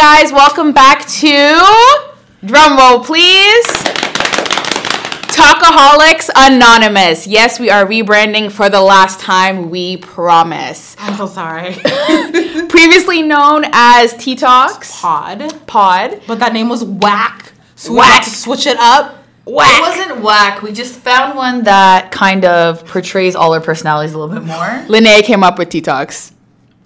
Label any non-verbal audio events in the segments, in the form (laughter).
guys, welcome back to drumroll, please. Talkaholics Anonymous. Yes, we are rebranding for the last time. We promise. I'm so sorry. (laughs) Previously known as Tea Talks Pod. Pod. But that name was whack. So Whack. had to switch it up. Whack. It wasn't whack. We just found one that kind of portrays all our personalities a little bit more. Linnea came up with Tea Talks.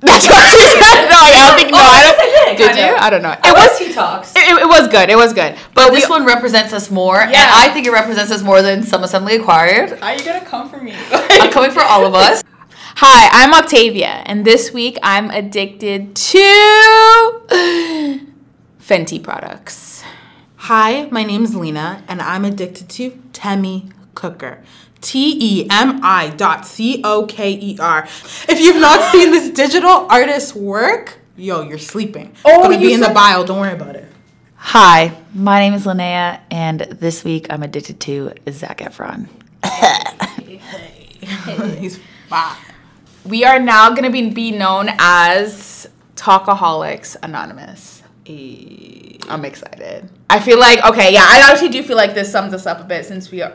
That's what she said. No, I don't think. No, oh, I don't. yes, I did, Did you? I don't know. It It was. was Tea Talks. It, it was good. It was good. But But we, this one represents us more, and Yeah. I think it represents us more than some assembly acquired. Are you gonna come for me? I'm coming for all of us. Hi, I'm Octavia, and this week I'm addicted to Fenty products. Hi, my name's Lina, and I'm addicted to Temi Coker. T E M I dot C O K E R. If you've not seen this digital artist's work, yo, you're sleeping. Oh, gonna be in the bio. Don't worry about it. Hi, my name is Linnea, and this week I'm addicted to Zac Efron. Hey, (laughs) He's fine. We are now gonna be, be known as Talkaholics Anonymous. Eh. I'm excited. I feel like okay, yeah, I actually do feel like this sums us up a bit since we are.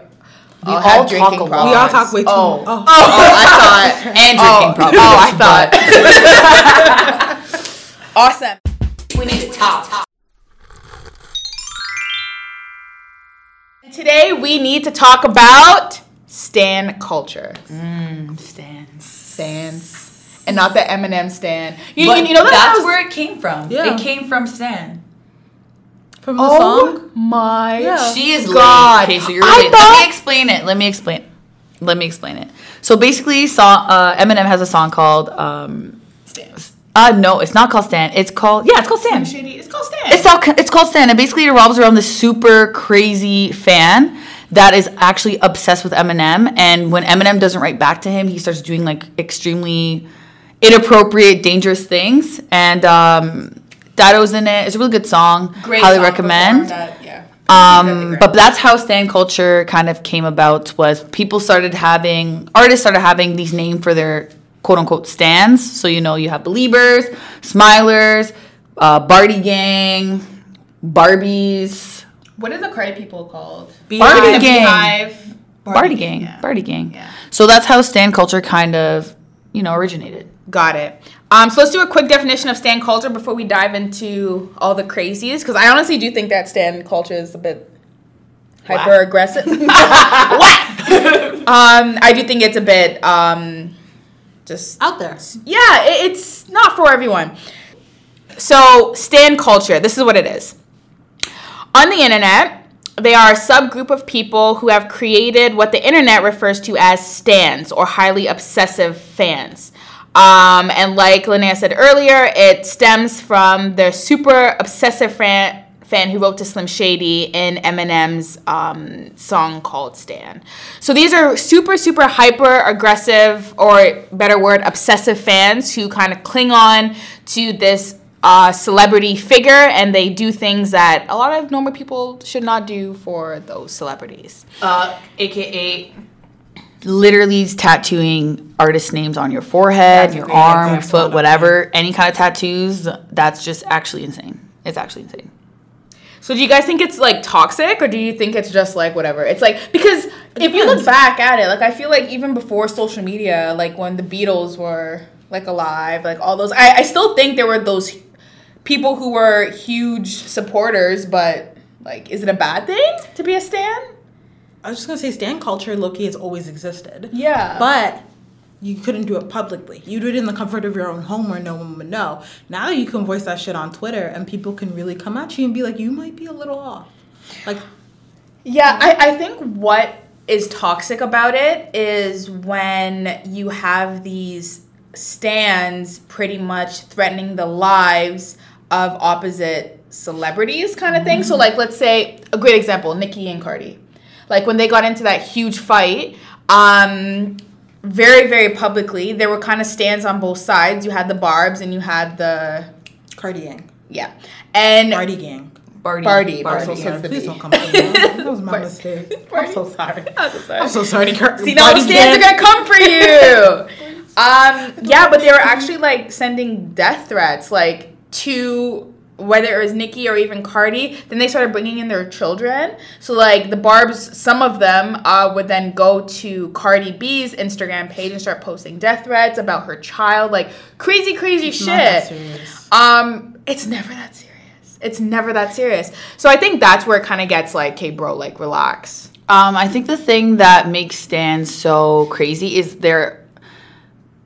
We uh, all have talk drinking a lot. problems. We all talk way too Oh. much. Oh. Oh, oh I thought. (laughs) And Oh, drinking problems. oh, I thought. (laughs) awesome. we need to talk. Today we need to talk about stan culture. Mm, Stands. Stans. And not the Eminem stan. You, But you, you know that that's was- where it came from. Yeah. It came from Stan. From the Oh song? my Yeah. She is God. late. Okay, so you're I late. thought- Let me explain it. Let me explain. Let me explain it. So basically, song, uh, Eminem has a song called. Um, uh, no, it's not called Stan. It's called yeah, it's called Stan. Shady. It's called stan. It's all, it's called Stan, and basically it revolves around this super crazy fan that is actually obsessed with Eminem. And when Eminem doesn't write back to him, he starts doing like extremely inappropriate, dangerous things. And um, Dido's in it. It's a really good song. Great Highly song recommend. performed at- yeah. Um, but that's how stan culture kind of came about. Was people started having artists started having these names for their quote unquote stans. So you know you have Beliebers, Smilers, uh, Bardi Gang, Barbies, What are the credit people called? Barbie Gang. Beehive. Bardi Gang, yeah. Bardi Gang. Yeah. So that's how stan culture kind of you know originated. Got it. Um, so let's do a quick definition of stan culture before we dive into all the crazies, because I honestly do think that stan culture is a bit hyper aggressive. (laughs) (laughs) um, I do think it's a bit um, just Out there. yeah, it, it's not for everyone. So, stan culture, this is what it is. On the internet, they are a subgroup of people who have created what the internet refers to as stans or highly obsessive fans. Um, and like Linnea said earlier, it stems from the super obsessive fan, fan who wrote to Slim Shady in Eminem's um, song called Stan. So these are super, super hyper aggressive, or better word, obsessive fans who kind of cling on to this uh, celebrity figure and they do things that a lot of normal people should not do for those celebrities. Uh, AKA literally tattooing artist names on your forehead, That's your arm, example foot, whatever, any kind of tattoos. That's just actually insane. It's actually insane. So do you guys think it's like toxic or do you think it's just like whatever? It's like because if you look back at it, like I feel like even before social media, like when the Beatles were like alive, like all those I, I still think there were those people who were huge supporters, but like is it a bad thing to be a stan? I was just gonna say stan culture, Loki has always existed. Yeah. But you couldn't do it publicly. You do it in the comfort of your own home where no one would know. Now you can voice that shit on Twitter and people can really come at you and be like, you might be a little off. Like, Yeah, I, I think what is toxic about it is when you have these stans pretty much threatening the lives of opposite celebrities kind of thing. So mm-hmm. like let's say a great example, Nicki and Cardi. Like when they got into that huge fight, um very very publicly, there were kind of stans on both sides. You had the Barbs and you had the Cardi Gang. yeah. And Party Gang. Bardi. Bardi, Bardi. Bardi. So sorry. Please don't come (laughs) for me. That was my mistake. I'm so sorry. I'm so sorry. I'm so sorry. See, now the Cardi stands are gonna come for you. (laughs) um, yeah, but they were actually like sending death threats, like to whether it was Nicki or even Cardi, then they started bringing in their children. So like the Barbs, some of them uh, would then go to Cardi B's Instagram page and start posting death threats about her child, like crazy, crazy Not that shit. Um, it's never that serious. It's never that serious. So I think that's where it kind of gets like, okay, bro, like relax. Um, I think the thing that makes Stan so crazy is their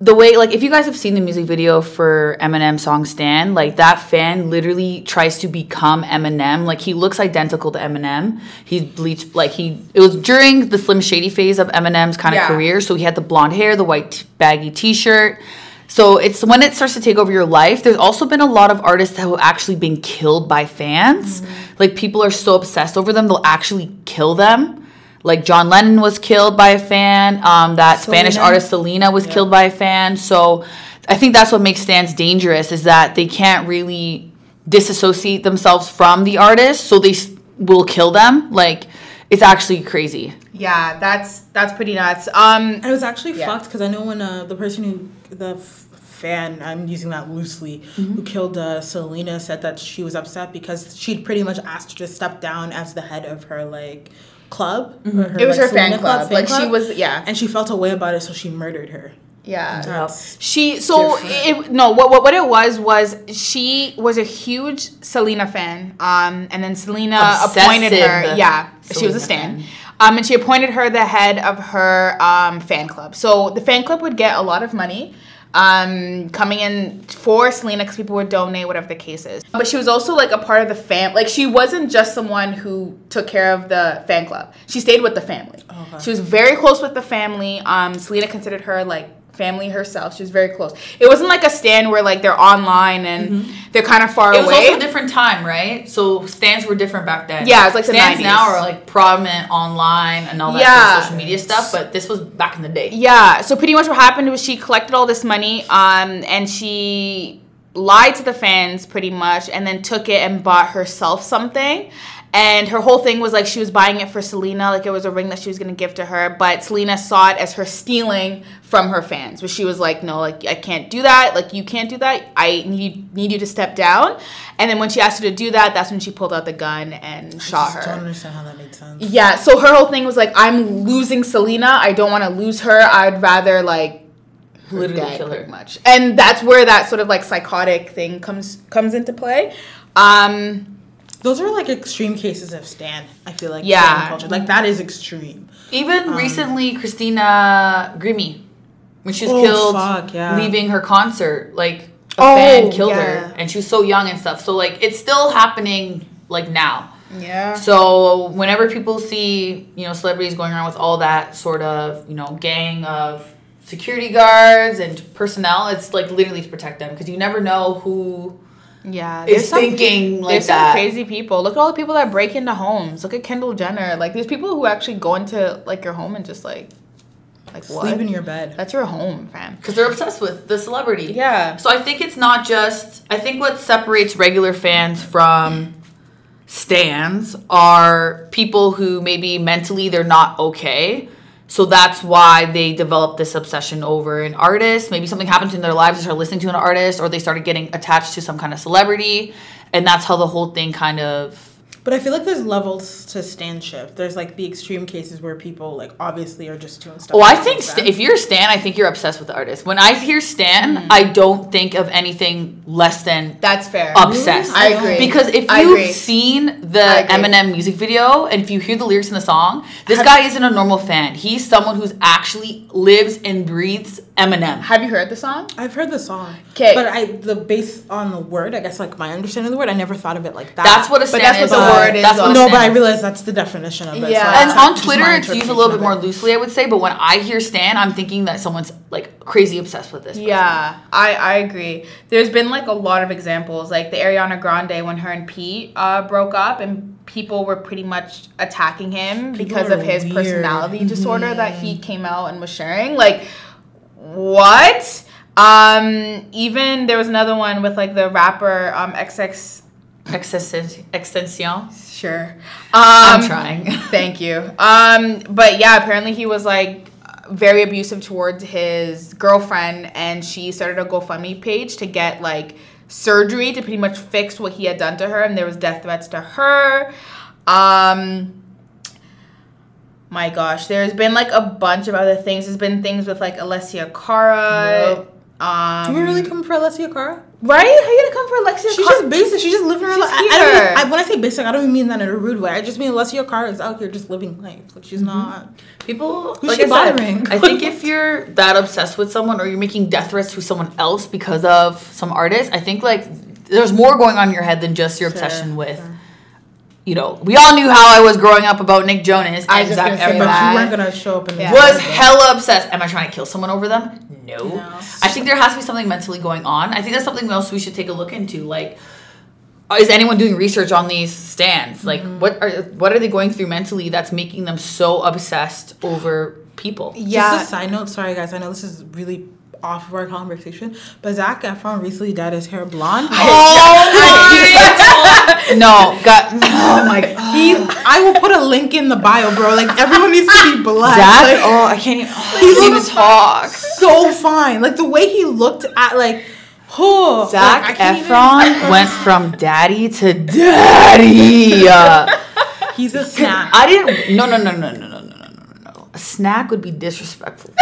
the way like if you guys have seen the music video for Eminem song Stan, like that fan literally tries to become Eminem. Like he looks identical to Eminem. He's bleached like he it was during the Slim Shady phase of Eminem's kind of Yeah. career. So he had the blonde hair, the white t- baggy t-shirt. So it's when it starts to take over your life. There's also been a lot of artists that have actually been killed by fans. Mm-hmm. Like people are so obsessed over them, they'll actually kill them. Like John Lennon was killed by a fan. Um, that Spanish artist Selena was killed by a fan. So I think that's what makes stans dangerous is that they can't really disassociate themselves from the artist, so they will kill them. Like it's actually crazy. Yeah, that's that's pretty nuts. Um, And it was actually Yeah. fucked because I know when uh, the person who the f- fan I'm using that loosely Mm-hmm. who killed uh, Selena said that she was upset because she'd pretty much asked her to step down as the head of her like club. Mm-hmm. it was like, her fan Selena club. fan Like she club, was, yeah, and she felt a way about it, so she murdered her. yeah. She so Different. it, no what, what what it was was she was a huge Selena fan um and then Selena appointed her Obsessive yeah she was a stan fan. um and she appointed her the head of her um fan club so the fan club would get a lot of money um coming in for Selena because people would donate whatever the case is. But she was also like a part of the fam like she wasn't just someone who took care of the fan club. She stayed with the family. Okay. she was very close with the family. Um Selena considered her like family herself she was very close it wasn't like a stan where like they're online and they're kind of far away. It was away also a different time, right? So stans were different back then. Yeah, it's like the stans 90s. now are like prominent online and all that Yeah. social media stuff, but this was back in the day. Yeah. So pretty much what happened was she collected all this money, um, and she lied to the fans pretty much, and then took it and bought herself something. And her whole thing was like she was buying it for Selena, like it was a ring that she was gonna give to her. But Selena saw it as her stealing from her fans, where she was like, "No, like I can't do that. Like you can't do that. I need need you to step down." And then when she asked her to do that, that's when she pulled out the gun and shot her. I just her. don't understand how that made sense. Yeah, so her whole thing was like, I'm losing Selena. I don't want to lose her. I'd rather like Literally dead, kill her. pretty much. And that's where that sort of like psychotic thing comes comes into play. Um, Those are like extreme cases of stan. I feel like Yeah. culture. Like that is extreme. Even Um, recently, Christina Grimmie, when she was Oh, killed, fuck, yeah. leaving her concert, like a Oh, fan killed yeah. her, and she was so young and stuff. So like, it's still happening like now. yeah. So whenever people see, you know, celebrities going around with all that sort of, you know, gang of security guards and personnel, it's like literally to protect them because you never know who Yeah, is thinking like there's some crazy people. Look at all the people that break into homes. Look at Kendall Jenner. Like there's people who actually go into like your home and just like, like what? Sleep in your bed. That's your home, fam. because they're obsessed with the celebrity. Yeah. So I think it's not just. I think what separates regular fans from stans are people who maybe mentally they're not okay. So that's why they develop this obsession over an artist. Maybe something happened in their lives, they started listening to an artist, or they started getting attached to some kind of celebrity, and that's how the whole thing kind of. But I feel like there's levels to stanship. There's like the extreme cases where people like obviously are just doing stuff. Oh, I think st- if you're stan, I think you're obsessed with the artist. When I hear stan, Mm. I don't think of anything less than That's fair. obsessed. I agree. Because if you've seen the Eminem music video and if you hear the lyrics in the song, this Have- guy isn't a normal fan. He's someone who's actually lives and breathes Eminem. Have you heard the song? I've heard the song. Okay. But I the based on the word, I guess like my understanding of the word, I never thought of it like that. That's what a But stan that's what the word is That's what a also. no, but I realize that's the definition of it. Yeah. so And on just Twitter, it's used a little bit more loosely, I would say. But when I hear Stan, I'm thinking that someone's like crazy obsessed with this. person. Yeah, I, I agree. There's been like a lot of examples, like the Ariana Grande when her and Pete uh, broke up, and people were pretty much attacking him because of his weird. personality disorder that he came out and was sharing. Like, what? Um, even there was another one with like the rapper um XX. Extension. Sure. I'm Um, trying. (laughs) Thank you. Um, but yeah, apparently he was like very abusive towards his girlfriend, and she started a GoFundMe page to get like surgery to pretty much fix what he had done to her, and there was death threats to her. Um, my gosh, there's been like a bunch of other things. There's been things with like Alessia Cara. Um, Do we really come for Alessia Cara? right? How you gonna come for Alessia She's Cara? just basic. She's just living her life. I, I don't here. mean, I, when I say basic, I don't even mean that in a rude way. I just mean Alessia Cara is out here just living life. Like she's not. People, Who's like she bothering? I think if you're that obsessed with someone or you're making death threats to someone else because of some artist, I think like there's more going on in your head than just your obsession with. fair. You know, we all knew how I was growing up about Nick Jonas I and was Zach say, but you weren't gonna show up in the Yeah. was hella obsessed. Am I trying to kill someone over them? No. No. I think there has to be something mentally going on. I think that's something else we should take a look into. Like, is anyone doing research on these stans? Like, Mm-hmm. what are what are they going through mentally that's making them so obsessed over people? yeah. Just a side note, sorry guys, I know this is really off of our conversation, but Zac Efron recently dyed his hair blonde. Oh my (laughs) no, God, (laughs) oh my God. He, I will put a link in the bio, bro. Like everyone needs to be (laughs) black. Zac, like, oh, I can't. Oh, even, oh, he looks talk. So fine, like the way he looked at like. Oh, Zac like, Efron even, went from daddy to daddy. He's a snack. I didn't. No, no, no, no, no, no a snack would be disrespectful. (laughs)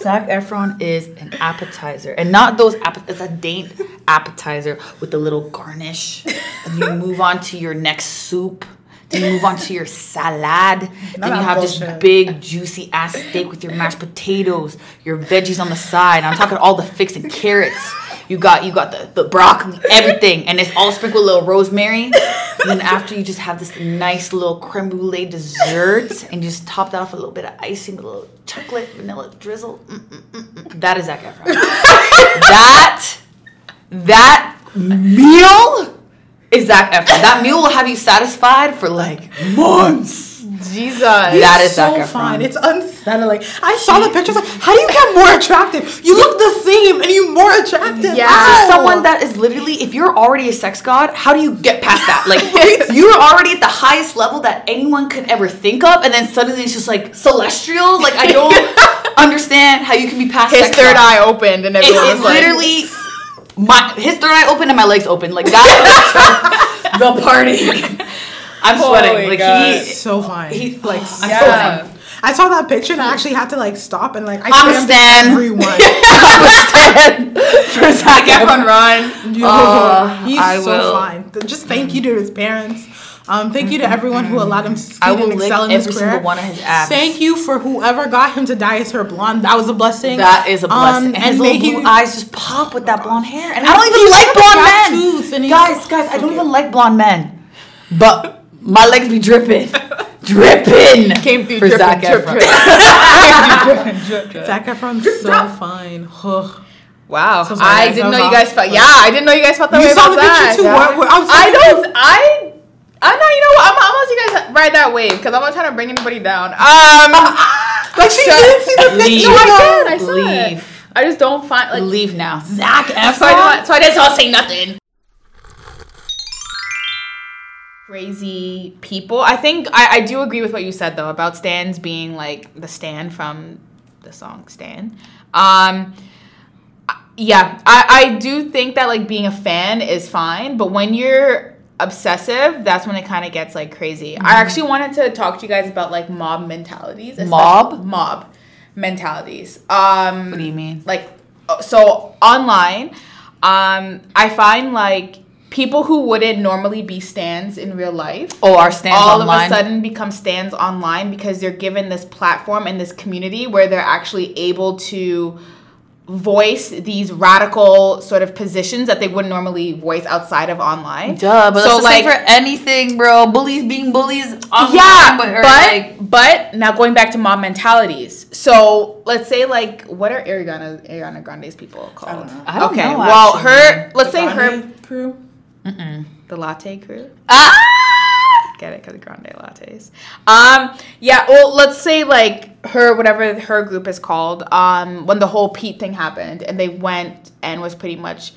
Zac Efron is an appetizer, and not those. App- it's a daint appetizer with a little garnish. And you (laughs) move on to your next soup. Then you move on to your salad. then you have this big juicy ass steak with your mashed potatoes, your veggies on the side. I'm talking all the fixing carrots. You got you got the, the broccoli, everything, and it's all sprinkled with a little rosemary. And then after you just have this nice little creme brulee dessert, and you just top that off a little bit of icing, a little chocolate vanilla drizzle. Mm, mm, mm, mm. That is Zac Efron. that that meal is Zac Efron. That meal will have you satisfied for like months. Jesus. That is so Zac Efron. fine. It's unsettling. I saw the pictures. Like, how do you get more attractive? You look the same, and you're more attractive. Yeah. How? This is someone that is literally, if you're already a sex god, how do you get past that? Like, (laughs) you're already at the highest level that anyone could ever think of, and then suddenly it's just like celestial. Like, I don't (laughs) understand how you can be past His sex third god. eye opened and It, everyone it's was like, literally my his third eye open and my legs open. Like that (laughs) was the party. I'm sweating. Like God. he, He's so fine. he like I'm Yeah. so fine. I saw that picture and I actually had to like stop and like I I'm a stan. everyone. (laughs) I'm a stan for Zac Efron. run. Yo, Uh, he's I so will. fine. Just thank you to his parents. Um, thank you to everyone who allowed him to succeed I and excel in his every career. single one of his abs. Thank you for whoever got him to dye his hair blonde. That was a blessing. That is a blessing. Um, and his little blue he- eyes just pop with that blonde hair. And I don't even like blonde men. tooth and he's guys, guys, I don't even like blonde men. But my legs be dripping. dripping. Came through for dripping, Zac drip, Efron. drip. (laughs) Zac Efron's so fine. Ugh. Wow, So I didn't know you guys felt. but- Yeah, I didn't know you guys felt that You way saw about the picture that. too. What- what- I was I don't. I. I know. You know what? I'm, I'm gonna let you guys ride that wave because I'm not trying to bring anybody down. Um, (laughs) Like she So- didn't see the Leave. (laughs) picture. no, I though. did. I saw Leave. it. I just don't find like. Leave now. Zac So I, Efron. didn't, so I didn't say nothing. Crazy people. I think I, I do agree with what you said though about Stans being like the Stan from the song Stan. Um, yeah, I, I do think that like being a fan is fine, but when you're obsessive, that's when it kind of gets like crazy. I actually wanted to talk to you guys about like mob mentalities. Mob? mob mentalities. Um, What do you mean? like uh, so online um i find like people who wouldn't normally be stans in real life Oh, our stans all online. of a sudden become stans online because they're given this platform and this community where they're actually able to voice these radical sort of positions that they wouldn't normally voice outside of online Duh, but so that's like for anything, bro. Bullies being bullies. online, yeah, but, but like, but now going back to mob mentalities. So let's say like what are Ariana Ariana Grande's people called? don't know. I don't okay, know, well her let's say her Grande crew. the latte crew. ah! Get it? Because grande lattes. Um, yeah. Well, let's say like her, whatever her group is called. Um, when the whole Pete thing happened, and they went and was pretty much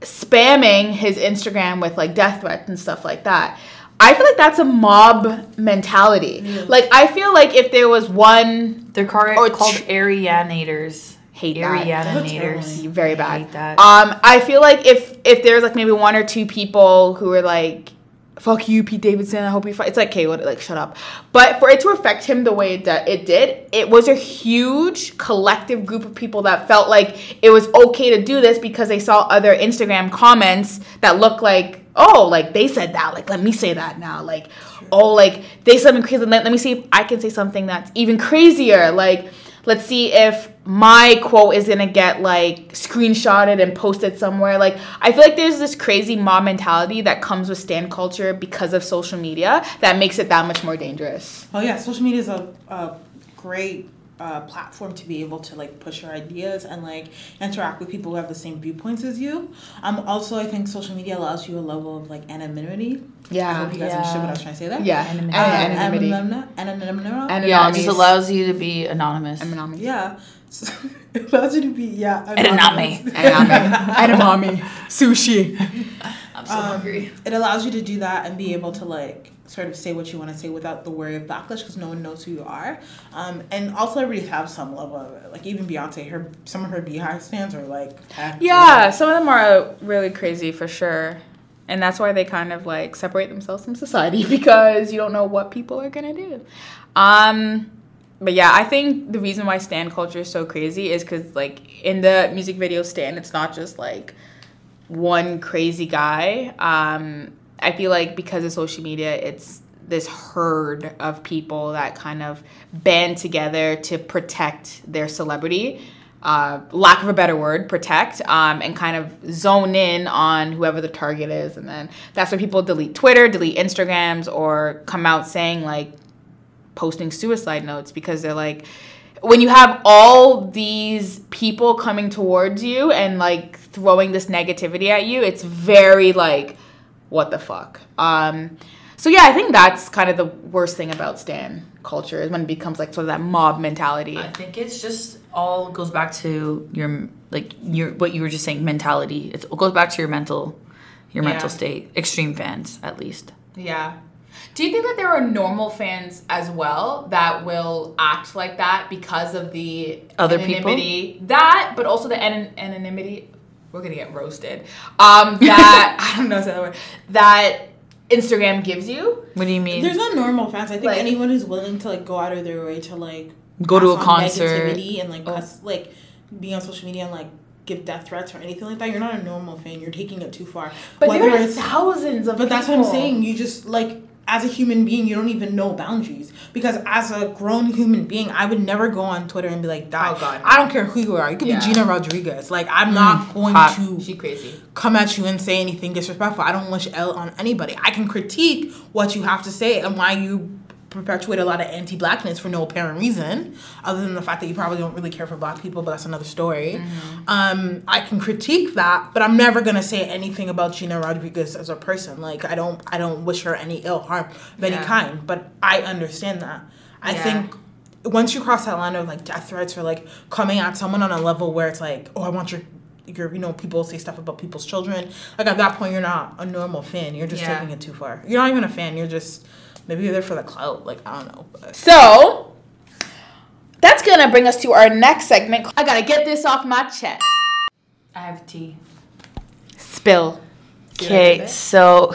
spamming his Instagram with like death threats and stuff like that. I feel like that's a mob mentality. Like I feel like if there was one They're called, Or called tr- Arianators. Hate that. Arianators. Very I bad. hate that. Um, I feel like if if there's like maybe one or two people who are like, "Fuck you, Pete Davidson," I hope you fight. It's like, okay, what? Like, shut up. But for it to affect him the way that it did, it was a huge collective group of people that felt like it was okay to do this because they saw other Instagram comments that looked like, oh, like they said that. Like, let me say that now. Like, oh, like they said something crazy. Let, let me see if I can say something that's even crazier. Like, let's see if my quote is gonna get like screenshotted and posted somewhere. Like I feel like there's this crazy mob mentality that comes with stan culture because of social media that makes it that much more dangerous. Oh yeah, social media is a, a great uh, platform to be able to like push your ideas and like interact with people who have the same viewpoints as you. Um, also, I think social media allows you a level of like anonymity. I hope you guys understood what I was trying to say there. Yeah, Anonymity. Uh, anonymity. anonymity. Anonymity. Anonymity. yeah, it just allows you to be anonymous. Anonymity. Yeah. So, (laughs) it allows you to be yeah. Anonymous. Edamame. (laughs) Sushi. I'm (laughs) so Um, hungry. It allows you to do that and be able to like sort of say what you want to say without the worry of backlash because no one knows who you are. Um, and all celebrities have some level of. Like even Beyonce, her some of her Beehive stans are like Yeah, some of them are really crazy for sure. And that's why they kind of like separate themselves from society (laughs) because you don't know what people are gonna do. Um, but yeah, I think the reason why stan culture is so crazy is because like in the music video stan, it's not just like one crazy guy. Um, I feel like because of social media, it's this herd of people that kind of band together to protect their celebrity. Uh, lack of a better word, protect, um, and kind of zone in on whoever the target is. And then that's why people delete Twitter, delete Instagrams, or come out saying like posting suicide notes because they're like, when you have all these people coming towards you and like throwing this negativity at you, it's very like, what the fuck? Um, so yeah, I think that's kind of the worst thing about Stan culture is when it becomes like sort of that mob mentality. I think it's just all goes back to your like your what you were just saying mentality. It's, it goes back to your mental your Yeah. mental state. Extreme fans, at least. Yeah. Do you think that there are normal fans as well that will act like that because of the Other people? anonymity? That, but also the anon- anonymity. We're gonna get roasted. Um, that (laughs) I don't know if that's word. That Instagram gives you. What do you mean? There's not normal fans. I think Like- anyone who's willing to like go out of their way to like Go to a on concert. and like Oh. cuss, like be on social media and like give death threats or anything like that. You're not a normal fan. You're taking it too far. But Whether there are thousands of. But that's what I'm saying. You just like as a human being, you don't even know boundaries. Because as a grown human being, I would never go on Twitter and be like, "Die." Oh, God. I don't care who you are. You could Yeah. be Gina Rodriguez. Like I'm not mm. going hot. to She crazy. come at you and say anything disrespectful. I don't wish ill on anybody. I can critique what you have to say and why you perpetuate a lot of anti-blackness for no apparent reason, other than the fact that you probably don't really care for black people, but that's another story. Um, I can critique that, but I'm never gonna say anything about Gina Rodriguez as a person. Like I don't, I don't wish her any ill harm of any kind. But I understand that. I Yeah. think once you cross that line of like death threats or like coming at someone on a level where it's like, oh, I want your your you know people say stuff about people's children. Like at that point, you're not a normal fan. You're just Yeah. taking it too far. You're not even a fan. You're just maybe they're there for the clout. Like I don't know. But. So that's gonna bring us to our next segment. I gotta get this off my chest. I have tea. Spill. Okay, so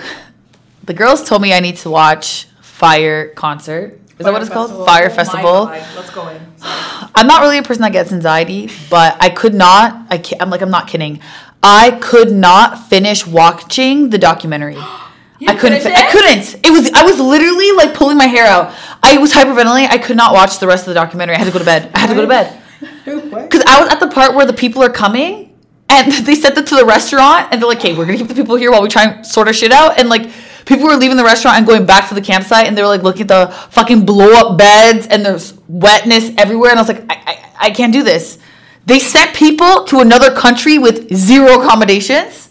the girls told me I need to watch Fyre concert. Is that what it's called? Fyre oh Festival. Let's go in. I'm not really a person that gets anxiety, but I could not. I can't, I'm like I'm not kidding. I could not finish watching the documentary. (gasps) (gasps) I couldn't. fi- I couldn't. It was. I was literally like pulling my hair out. I was hyperventilating. I could not watch the rest of the documentary. I had to go to bed. I had to go to bed (laughs) because I was at the part where the people are coming, and (laughs) they sent them to the restaurant, and they're like, "Okay, we're gonna keep the people here while we try and sort our shit out." And like, people were leaving the restaurant and going back to the campsite, and they were like looking at the fucking blow up beds, and there's wetness everywhere, and I was like, I, I, I can't do this. They sent people to another country with zero accommodations.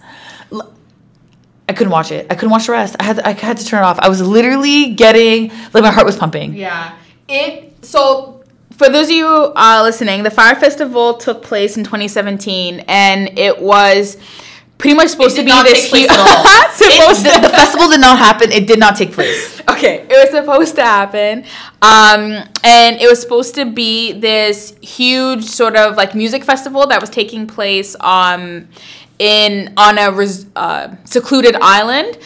I couldn't watch it. I couldn't watch the rest. I had to, I had to turn it off. I was literally getting like my heart was pumping. Yeah. It so for those of you uh, listening, the Fyre Festival took place in 2017, and it was pretty much supposed It to be not this huge. at all. (laughs) supposed It- the, the festival did not happen. It did not take place. okay, it was supposed to happen, um, and it was supposed to be this huge sort of like music festival that was taking place um, in on a res, uh, secluded island.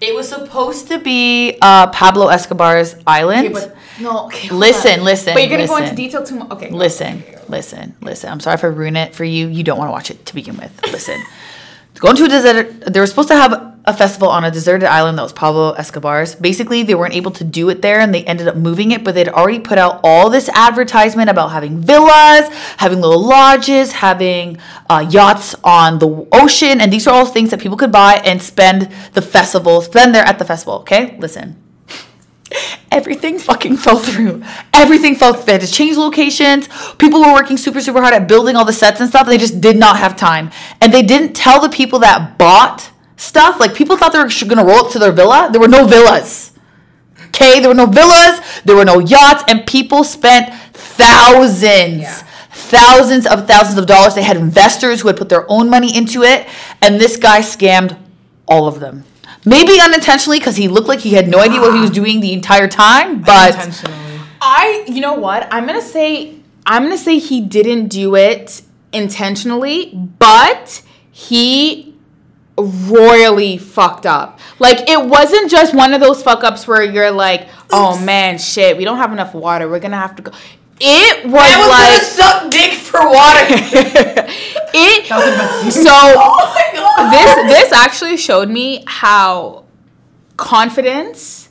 It was supposed to be uh, Pablo Escobar's island. no, okay, listen, listen. But you're gonna go into detail too much. Okay. Listen, listen, listen. I'm sorry if I ruin it for you. You don't want to watch it to begin with. Listen. Going to a desert, they were supposed to have a festival on a deserted island that was Pablo Escobar's. Basically, they weren't able to do it there and they ended up moving it, but they'd already put out all this advertisement about having villas, having little lodges, having uh, yachts on the ocean. And these are all things that people could buy and spend the festival, spend there at the festival. Okay? Listen. Everything fucking fell through. Everything fell. through. They had to change locations. People were working super, super hard at building all the sets and stuff. And they just did not have time. And they didn't tell the people that bought stuff. Like people thought they were gonna roll up to their villa. There were no villas. Okay, there were no villas. There were no yachts, and people spent thousands. Yeah. Thousands of thousands of dollars. They had investors who had put their own money into it, and this guy scammed all of them. Maybe unintentionally because he looked like he had no idea what he was doing the entire time, but intentionally. I, you know what? I'm gonna say, I'm gonna say he didn't do it intentionally, but he royally fucked up. Like it wasn't just one of those fuck ups where you're like, oh man, shit, we don't have enough water. We're gonna have to go. It was, like suck dick for water. (laughs) it. So (laughs) oh this this actually showed me how confidence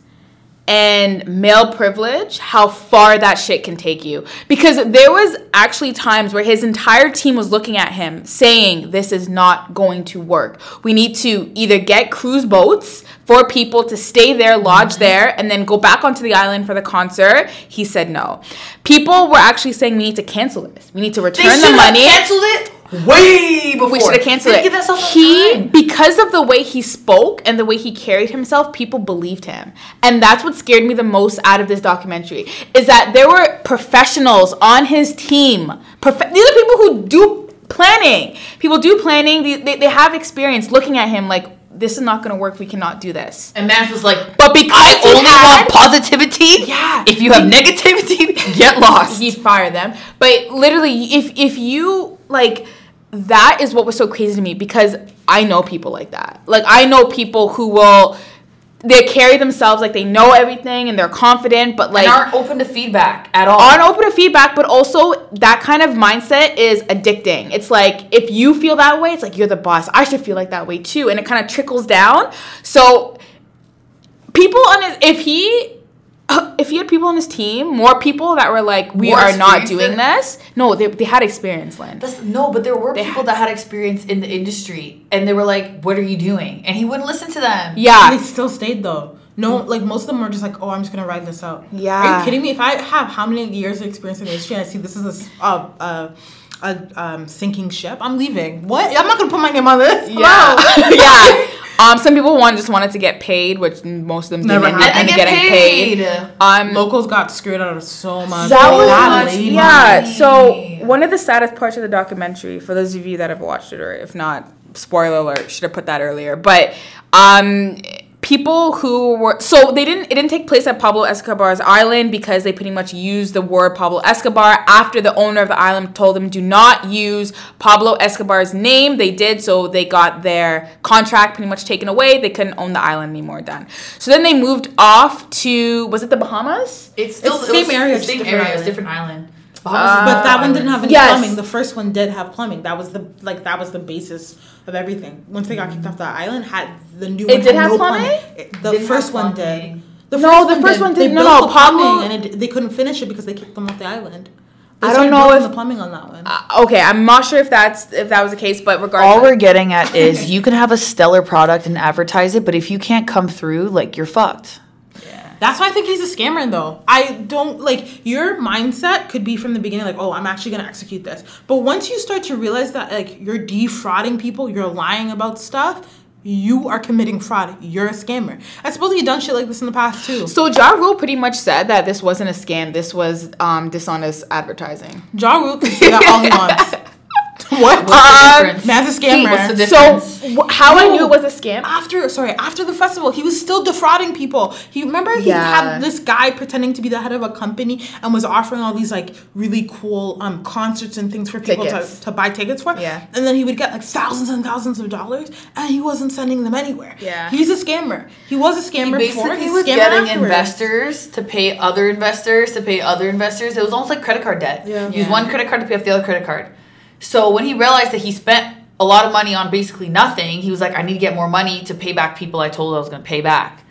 and male privilege how far that shit can take you. Because there was actually times where his entire team was looking at him saying this is not going to work. We need to either get cruise boats for people to stay there lodge mm-hmm. there and then go back onto the island for the concert. He said no. People were actually saying we need to cancel this. We need to return the money. canceled it way before. we should have canceled They it. Give he, time. because of the way he spoke and the way he carried himself, people believed him, and that's what scared me the most out of this documentary. Is that there were professionals on his team. Prof- these are people who do planning. People do planning. They, they, they have experience looking at him like this is not going to work. We cannot do this. And Mans was like, But because I only had- want positivity. Yeah. If you have negativity, (laughs) get lost. He'd fire them. But literally, if if you like, that is what was so crazy to me because I know people like that. Like I know people who will they carry themselves like they know everything and they're confident, but like and aren't open to feedback at all. aren't open to feedback, but also that kind of mindset is addicting. It's like if you feel that way, it's like you're the boss. I should feel like that way too, and it kind of trickles down. So people on his if he if he had people on his team, more people that were like, we More are not doing this. No, they, they had experience, Lynn. That's, no, but there were They people had- that had experience in the industry, and they were like, "What are you doing?" And he wouldn't listen to them. They Yeah, still stayed though. No, like most of them are just like, oh, I'm just gonna ride this out. Yeah. Are Yeah. you kidding me? If I have how many years of experience in the industry, and I see this is a a um, sinking ship, I'm leaving. What? I'm not gonna put my name on this. yeah, Hello. (laughs) yeah. (laughs) Um, some people want just wanted to get paid, which most of them Never didn't end up happened. Getting get paid. Um, Locals got screwed out of so much. That So was much, lady. yeah. money. So one of the saddest parts of the documentary, for those of you that have watched it, or if not, spoiler alert, should have put that earlier. But um, people who were so they didn't it didn't take place at Pablo Escobar's island because they pretty much used the word Pablo Escobar after the owner of the island told them do not use Pablo Escobar's name. They did, so they got their contract pretty much taken away. They couldn't own the island anymore. Done. So then they moved off to was it the Bahamas? It's still It's it same area, the same area, it's different island. But that one didn't have any Yes. plumbing. The first one did have plumbing. That was the like that was the basis of everything. Once they got kicked off the island, had the new It one did had have no plumbing? It- The Didn't first have one did. The No, the first one They did- no, built no, the Pablo- plumbing and it, they couldn't finish it because they kicked them off the island. They I don't know building if- the plumbing on that one. Uh, okay, I'm not sure if that's if that was the case, but regardless, All we're getting at (laughs) is you can have a stellar product and advertise it, but if you can't come through, like you're fucked. That's why I think he's a scammer, though. I don't like your mindset could be from the beginning, like, oh, I'm actually gonna execute this. But once you start to realize that, like, you're defrauding people, you're lying about stuff, you are committing fraud. You're a scammer. I suppose you've done shit like this in the past too. So Ja Rule pretty much said that this wasn't a scam. This was um, dishonest advertising. Ja Rule can say that all he wants. (laughs) (laughs) What? What's the difference? Man's a scammer. What's the So wh- how I knew it was a scam? after sorry after the festival he was still defrauding people he remember he Yeah. had this guy pretending to be the head of a company and was offering all these like really cool um concerts and things for people to, Tickets. to buy tickets for Yeah. and then he would get like thousands and thousands of dollars and he wasn't sending them anywhere Yeah. he's a scammer he was a He scammer before basically he's was getting afterwards. investors to pay other investors to pay other investors. It was almost like credit card debt. Yeah. He used Yeah. one credit card to pay off the other credit card. So when he realized that he spent a lot of money on basically nothing, he was like, I need to get more money to pay back people I told I was going to pay back.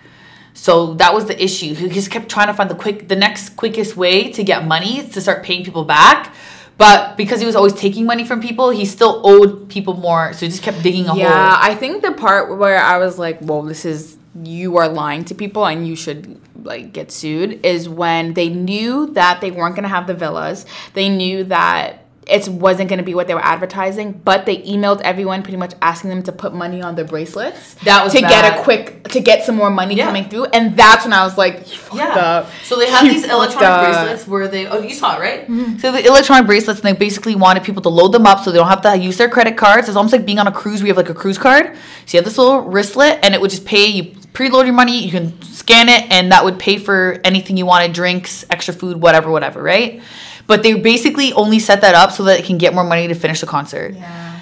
So that was the issue. He just kept trying to find the quick, the next quickest way to get money to start paying people back. But because he was always taking money from people, he still owed people more. So he just kept digging a Yeah, hole. Yeah, I think the part where I was like, "Whoa, this is you are lying to people and you should like get sued," is when they knew that they weren't gonna have the villas. They knew that it wasn't gonna be what they were advertising, but they emailed everyone pretty much asking them to put money on their bracelets. That was to get a quick to get some more money Yeah. coming through, and that's when I was like, "You fucked Yeah. up. So they had You these electronic up." bracelets where they oh you saw it right? Mm-hmm. So the electronic bracelets and they basically wanted people to load them up so they don't have to use their credit cards. It's almost like being on a cruise We have like a cruise card. So you have this little wristlet and it would just pay you preload your money, you can scan it and that would pay for anything you wanted, drinks, extra food, whatever, whatever, right? But they basically only set that up so that it can get more money to finish the concert. Yeah.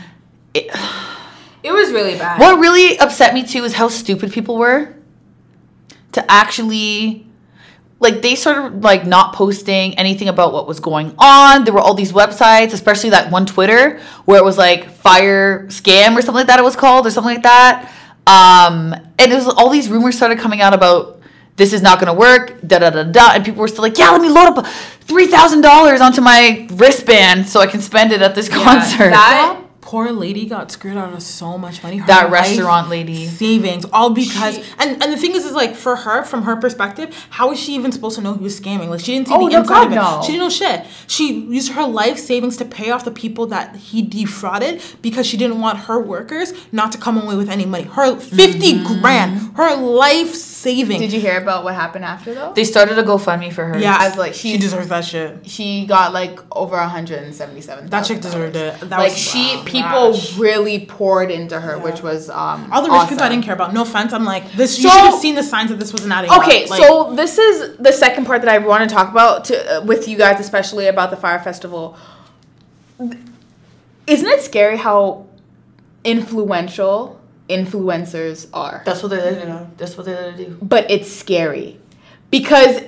It- It was really bad. what really upset me too is how stupid people were to actually like they started like not posting anything about what was going on. There were all these websites, especially that one Twitter where it was like fire scam or something like that it was called or something like that. Um and it was all these rumors started coming out about this is not going to work, da da da da, and people were still like, "Yeah, let me load up three thousand dollars onto my wristband so I can spend it at this concert." that- poor lady got screwed out of so much money. Her That restaurant lady. savings, all because and and the thing is, is like for her, from her perspective, how is she even supposed to know he was scamming? Like she didn't see Oh, the no, inside of it. No. She didn't know shit. She used her life savings to pay off the people that he defrauded because she didn't want her workers not to come away with any money. Her 50 Mm-hmm. grand, her life savings. Did you hear about what happened after though? They started a GoFundMe for her. yeah, I was like, she she's- deserves that shit. she got like over 177 That chick deserved it. That like was- she wow, people gosh. really poured into her which was um All the rich awesome. people I didn't care about. No offense. I'm like this. you should have seen the signs that this was not. okay so this is the second part that i want to talk about to, uh, with you guys especially about the Fyre festival isn't it scary how influential influencers are That's what they're there to do. That's what they're there to do. but it's scary because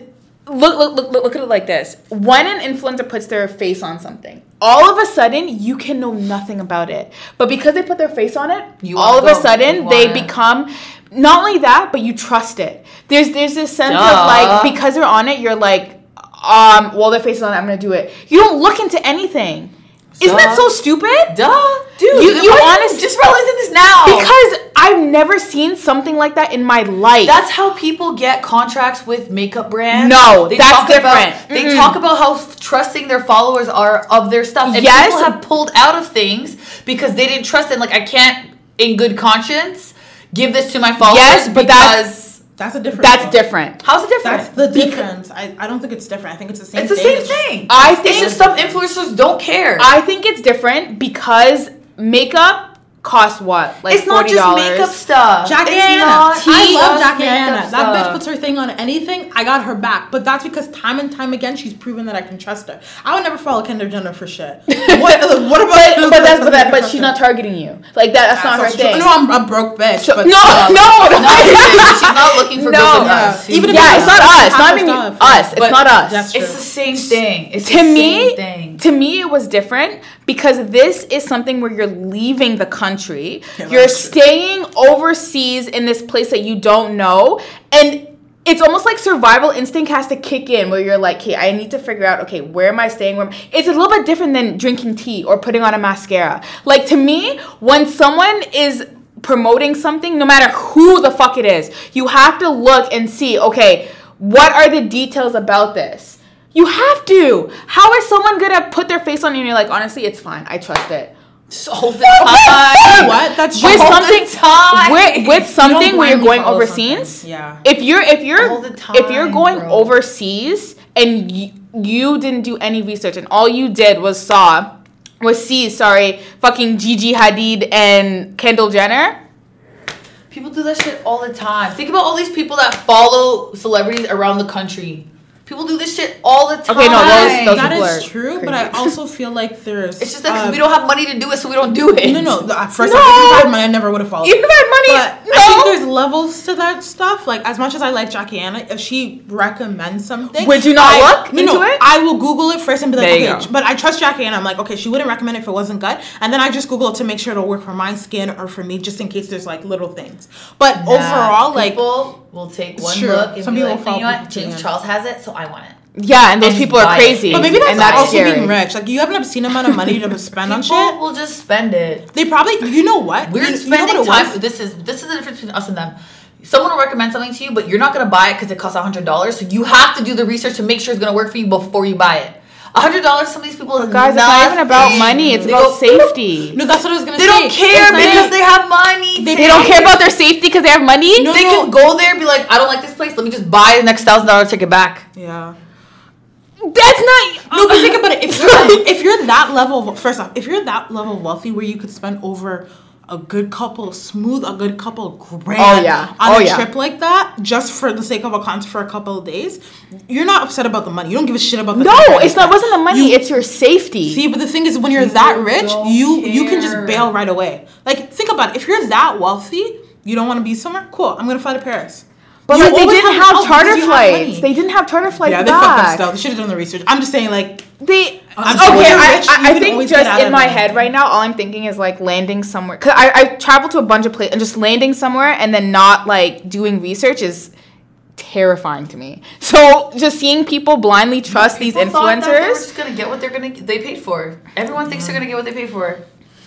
look, look look look at it like this. When an influencer puts their face on something all of a sudden you can know nothing about it. But because they put their face on it You all of a sudden they become not only that but you trust it. There's there's this sense Duh. of like because they're on it you're like um well their face is on it i'm gonna do it. You don't look into anything isn't that so stupid Duh, dude. You- you why are honest- just realizing this now because i've never seen something like that in my life that's how people get contracts with makeup brands. No, that's talk different. About, they talk about how trusting their followers are of their stuff, and Yes. people have pulled out of things because they didn't trust it. Like I can't, in good conscience, give this to my followers. Yes, but that's- because that's a different. that's one. different how's it different? That's the difference. I, I don't think it's different. I think it's the same. it's the thing. same thing. I it's think- just some influencers don't care. I think it's different because makeup costs what? Like it's not $40. just makeup stuff. Jackie it's Anna. not I love just Jackie makeup Anna. That stuff. bitch puts her thing on anything. I got her back. But that's because time and time again she's proven that I can trust her. I would never follow Kendall Jenner for shit. (laughs) what, what about? But, but that's but that but she's not targeting you. Like that. That's, not her That's thing. No, I'm a broke bitch. So- but no, still. no, no, No, she's not (laughs) looking for No. girls like Yeah. us. Even if Yeah, it's not us. Not even us. It's not us. that's It's the same thing. It's to the me, to me, it was different because this is something where you're leaving the country. Yeah, you're true. staying overseas in this place that you don't know, and it's almost like survival instinct has to kick in where you're like, okay, I need to figure out, okay, where am I staying? Where am I-" It's a little bit different than drinking tea or putting on a mascara. Like to me, when someone is promoting something, no matter who the fuck it is, you have to look and see, okay, what are the details about this? You have to. How is someone gonna put their face on you and you're like, honestly, it's fine. I trust it. Just all the (laughs) time. What? That's With All the something, time. with, with something where you're going overseas. something. Yeah. If you're if you're the if you're going bro. overseas and you, you didn't do any research and all you did was saw was C, sorry, fucking Gigi Hadid and Kendall Jenner. People do that shit all the time. Think about all these people that follow celebrities around the country. People do this shit all the time. Okay, no, those- those that people is are true, but. I also feel like there's. It's just that 'cause um, we don't have money to do it, so we don't do it. No, no. the- first, No. I if I had money, I never would have followed. Even if I had money, But no. I think there's levels to that stuff. Like as much as I like Jackie Aina, if she recommends something, Would you not I- look no, into no, it? I will Google it first and be like, There you okay. go. But I trust Jackie Aina. I'm like, okay, she wouldn't recommend it if it wasn't good, and then I just Google it to make sure it'll work for my skin or for me, just in case there's like little things. But Nah, overall, like people will take one True. look and Some be people like, you know what? James. Charles has it, so I want it. Yeah, and those And people are buy it. crazy. But maybe that's and that's also scary. being rich. Like you have an obscene amount of money to spend on People shit. will just spend it. They probably, you know what? We're You- you know spending what time. This is this is the difference between us and them. Someone will recommend something to you, but you're not gonna buy it because it costs hundred dollars. So you have to do the research to make sure it's gonna work for you before you buy it. Hundred dollars. Some of these people, But guys, it's not even about money. It's They about go- safety. No, that's what I was gonna They say. They don't care It's because they have money. They- They don't care about their safety because they have money. No, They no. can go there and be like, I don't like this place. Let me just buy the next thousand dollar ticket back. Yeah. That's not. No, but think about it. If you're (laughs) if you're that level, of, first off, if you're that level of wealthy where you could spend over a good couple, smooth a good couple grand Oh, yeah. on Oh, a yeah. trip like that, just for the sake of a concert for a couple of days, you're not upset about the money. You don't give a shit about the No, it's not. Wasn't the money. You- it's your safety. See, but the thing is, when you're that rich, don't you you can just bail right away. Like, think about it. If you're that wealthy, you don't want to be somewhere. Cool, I'm gonna fly to Paris. But You like, they didn't have oh, have, charter because you have flights. They didn't have charter flights yeah, they fucked up back. still. They should have done the research. I'm just saying, like, They I'm okay. sorry, I, rich, I, I think just get in my head right now, all I'm thinking is like landing somewhere. Cause I, I traveled to a bunch of places and just landing somewhere and then not like doing research is terrifying to me. (laughs) So just seeing people blindly trust these People thought that They were just gonna get what they're gonna they paid for. Everyone thinks they're gonna get what they paid for.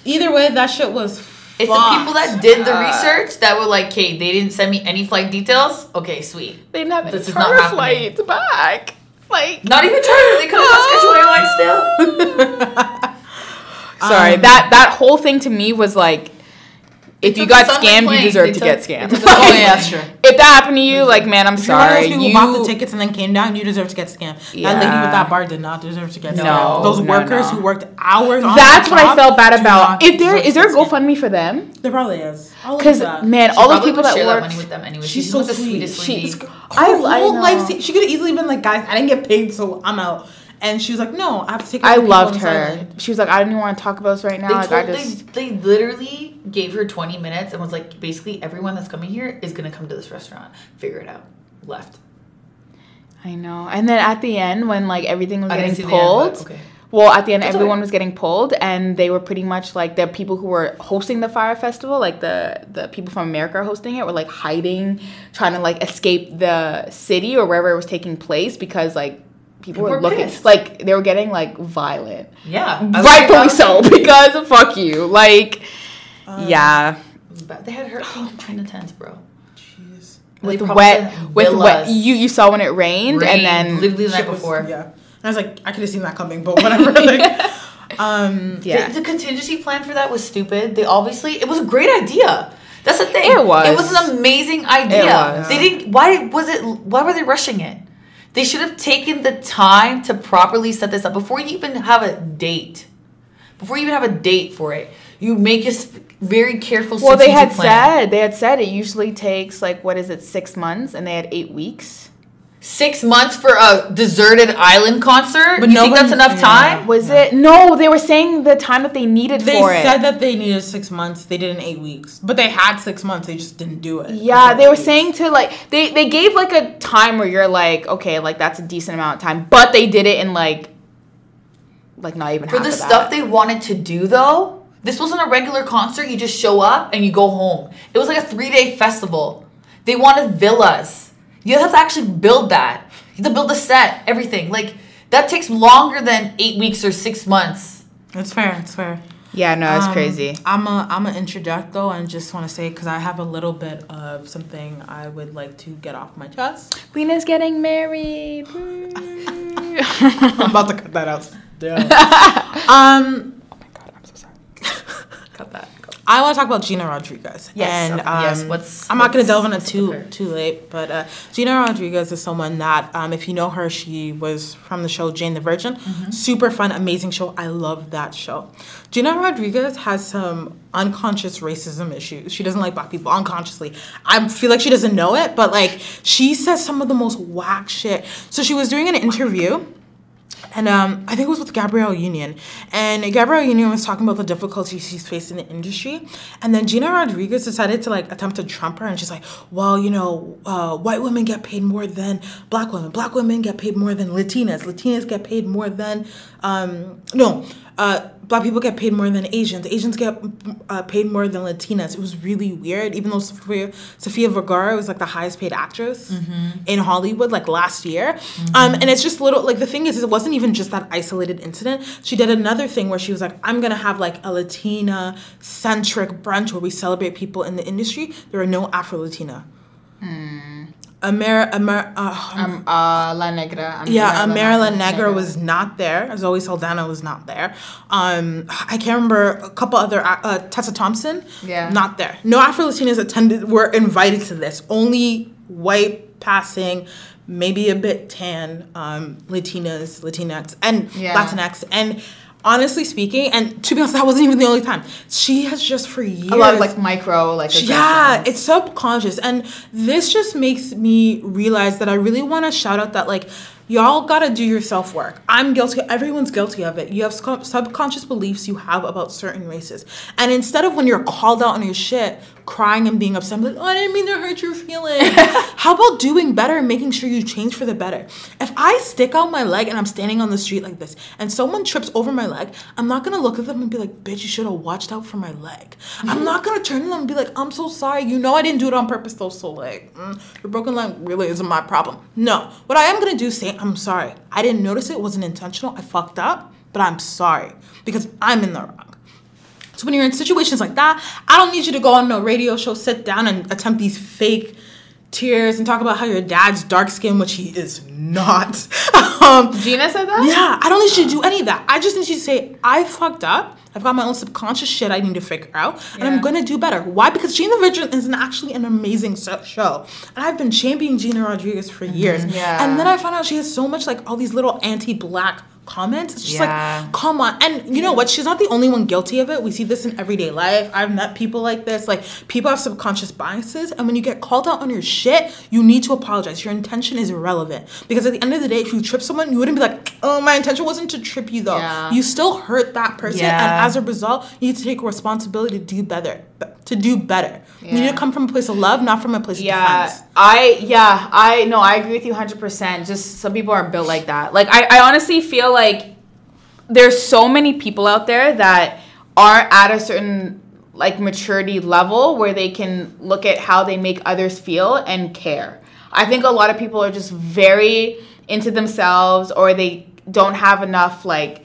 either way, that shit was. It's the people that did the research that were like, "Okay, they didn't send me any flight details. Okay, sweet. They didn't have any This is not charter happening. flights back. Like Not even charter. They could have scheduled airline still. (laughs) (laughs) sorry, Um, that that whole thing to me was like. If you got the Sunday scammed, you deserve They to took- get scammed. took the Oh, yeah, that's true. If that happened to you, like man, I'm If you're one of sorry. those people You bought the tickets and then came down, you deserve to get scammed. That lady Yeah. with that bar did not deserve to get No, scammed. Those no, workers no. who worked hours on That's the what I felt bad about. If there deserve is to there a. GoFundMe for them? There probably is. Because man, She all those probably people that share that worked. money with them anyway. She's She's so the sweet. sweetest She's- lady. her I- I whole know. life, she could have easily been like, guys, I didn't get paid, so I'm out. And she was like, no, I have to take. care I of loved her. the. She was like, I don't even want to talk about this right now. They, Like, told, I just. they, they literally gave her 20 minutes and was like, basically, everyone that's coming here is going to come to this restaurant. Figure it out. Left. I know. And then at the end, when like everything was I getting see end, pulled, but okay. well, at the end, That's everyone alright. was getting pulled, and they were pretty much like the people who were hosting the Fyre festival, like the the people from America hosting it, were like hiding, trying to like escape the city or wherever it was taking place because like people, People were were looking pissed. like they were getting like violent, Yeah. I was like, rightfully (laughs) so because fuck you, like yeah. it was bad. They had hurricane Katrina tents, bro. Jeez. They with wet with wet you you saw when it rained, Rain, and then literally the night Shit was- before. Yeah. And I was like, I could have seen that coming, but whatever. (laughs) like, um, yeah The, the contingency plan for that was stupid. They obviously it was a great idea. That's the thing. It was. It was an amazing idea. was. They didn't. Why was it? Why were they rushing it? They should have taken the time to properly set this up before you even have a date. Before you even have a date for it, you make a very careful. well they had plan. said they had said it usually takes like what is it six months and they had eight weeks six months for a deserted island concert. But you no think that's one- enough yeah. time? was it no they were saying the time that they needed they for it. They said that they needed six months. They did in eight weeks, but they had six months. They just didn't do it. yeah they were eight saying to like they they gave like a time where you're like okay like that's a decent amount of time but they did it in like like not even For half the of stuff they wanted to do, though, this wasn't a regular concert. You just show up and you go home. It was like a three day festival. They wanted villas. You have to actually build that. You have to build the set, everything. Like that takes longer than eight weeks or six months. It's fair. It's fair. yeah no it's Um, crazy I'm a I'm a interject though, and just want to say because I have a little bit of something I would like to get off my chest. Lina's getting married (laughs) (laughs) I'm about to cut that out. (laughs) Yeah. um. Oh my god, I'm so sorry. Cut that. I want to talk about Gina Rodriguez. Yes, And okay, um, yes, what's- I'm not going to delve into too too late, but uh, Gina Rodriguez is someone that, um, if you know her, she was from the show Jane the Virgin. Mm-hmm. Super fun, amazing show. I love that show. Gina Rodriguez has some unconscious racism issues. She doesn't like black people unconsciously. I feel like she doesn't know it, but like she says some of the most whack shit. So she was doing an interview. And um, I think it was with Gabrielle Union. And Gabrielle Union was talking about the difficulties she's faced in the industry. And then Gina Rodriguez decided to like attempt to trump her. And she's like, well, you know, uh, white women get paid more than black women. Black women get paid more than Latinas. Latinas get paid more than, um, no, uh, black people get paid more than Asians. Asians get uh, paid more than Latinas. It was really weird, even though Sofia, Sofia Vergara was like the highest paid actress in Hollywood like last year. Um, and it's just little, like the thing is, it wasn't even just that isolated incident. She did another thing where she was like, I'm going to have like a Latina centric brunch where we celebrate people in the industry. There are no Afro Latina. Amer, Amer, uh, Um, uh, La Negra. Yeah, uh, Negra, Amara La Negra was not there. Zoe Saldana was not there. Um, I can't remember a couple other. Uh, uh, Tessa Thompson. Yeah. Not there. No Afro Latinas attended. Were invited to this. Only white passing, maybe a bit tan, um, Latinas, Latinx, and Yeah. Latinx, and. Honestly speaking, and to be honest, that wasn't even the only time. She has just for years A lot of like micro, like yeah, it's subconscious. And this just makes me realize that I really want to shout out that, like, y'all gotta do your self work. I'm guilty, everyone's guilty of it. You have sub- subconscious beliefs you have about certain races. And instead of when you're called out on your shit, crying and being upset, I'm like, oh, I didn't mean to hurt your feelings. (laughs) How about doing better and making sure you change for the better? If I stick out my leg and I'm standing on the street like this and someone trips over my leg, I'm not gonna look at them and be like, bitch, you should have watched out for my leg. I'm not gonna turn to them and be like, I'm so sorry. You know I didn't do it on purpose though, so like, mm, your broken leg really isn't my problem. No. What I am gonna do is say, I'm sorry. I didn't notice it, it wasn't intentional. I fucked up, but I'm sorry because I'm in the wrong. So when you're in situations like that, I don't need you to go on a radio show, sit down and attempt these fake tears and talk about how your dad's dark skin, which he is not. (laughs) um, Gina said that. yeah, I don't need you to do any of that. I just need you to say, I fucked up. I've got my own subconscious shit I need to figure out, and I'm gonna do better. Why? Because Jane the Virgin is an, actually an amazing show, and I've been championing Gina Rodriguez for years. Mm-hmm. Yeah. And then I found out she has so much like all these little anti-black comments. It's just Yeah. like, come on. And you know what? She's not the only one guilty of it. We see this in everyday life. I've met people like this. Like people have subconscious biases, and when you get called out on your shit, you need to apologize. Your intention is irrelevant because at the end of the day, if you trip someone, you wouldn't be like, "Oh, my intention wasn't to trip you, though." Yeah. You still hurt that person, Yeah. and as a result, you need to take responsibility to do better. To do better, you need to come from a place of love, not from a place of Yeah, defense. I yeah, I no, I agree with you 100%. Just some people aren't built like that. Like I I honestly feel like there's so many people out there that aren't at a certain like maturity level where they can look at how they make others feel and care. I think a lot of people are just very into themselves or they don't have enough like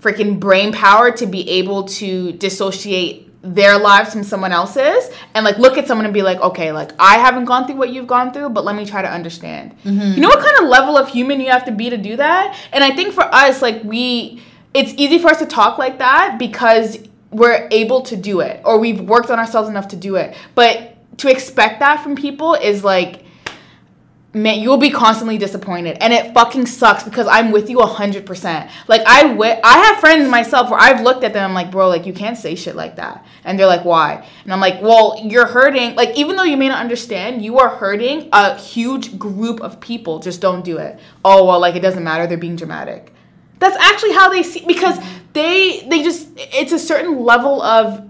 freaking brain power to be able to dissociate their lives from someone else's and like look at someone and be like okay like i haven't gone through what you've gone through but let me try to understand. Mm-hmm. You know what kind of level of human you have to be to do that? And i think for us like we it's easy for us to talk like that because we're able to do it or we've worked on ourselves enough to do it. But to expect that from people is like man, you'll be constantly disappointed, and it fucking sucks because I'm with you hundred percent. Like I, wi- I have friends myself where I've looked at them, I'm like, bro, like you can't say shit like that, and they're like, why? And I'm like, well, you're hurting. Like even though you may not understand, you are hurting a huge group of people. Just don't do it. Oh well, like it doesn't matter. They're being dramatic. That's actually how they see because they they just it's a certain level of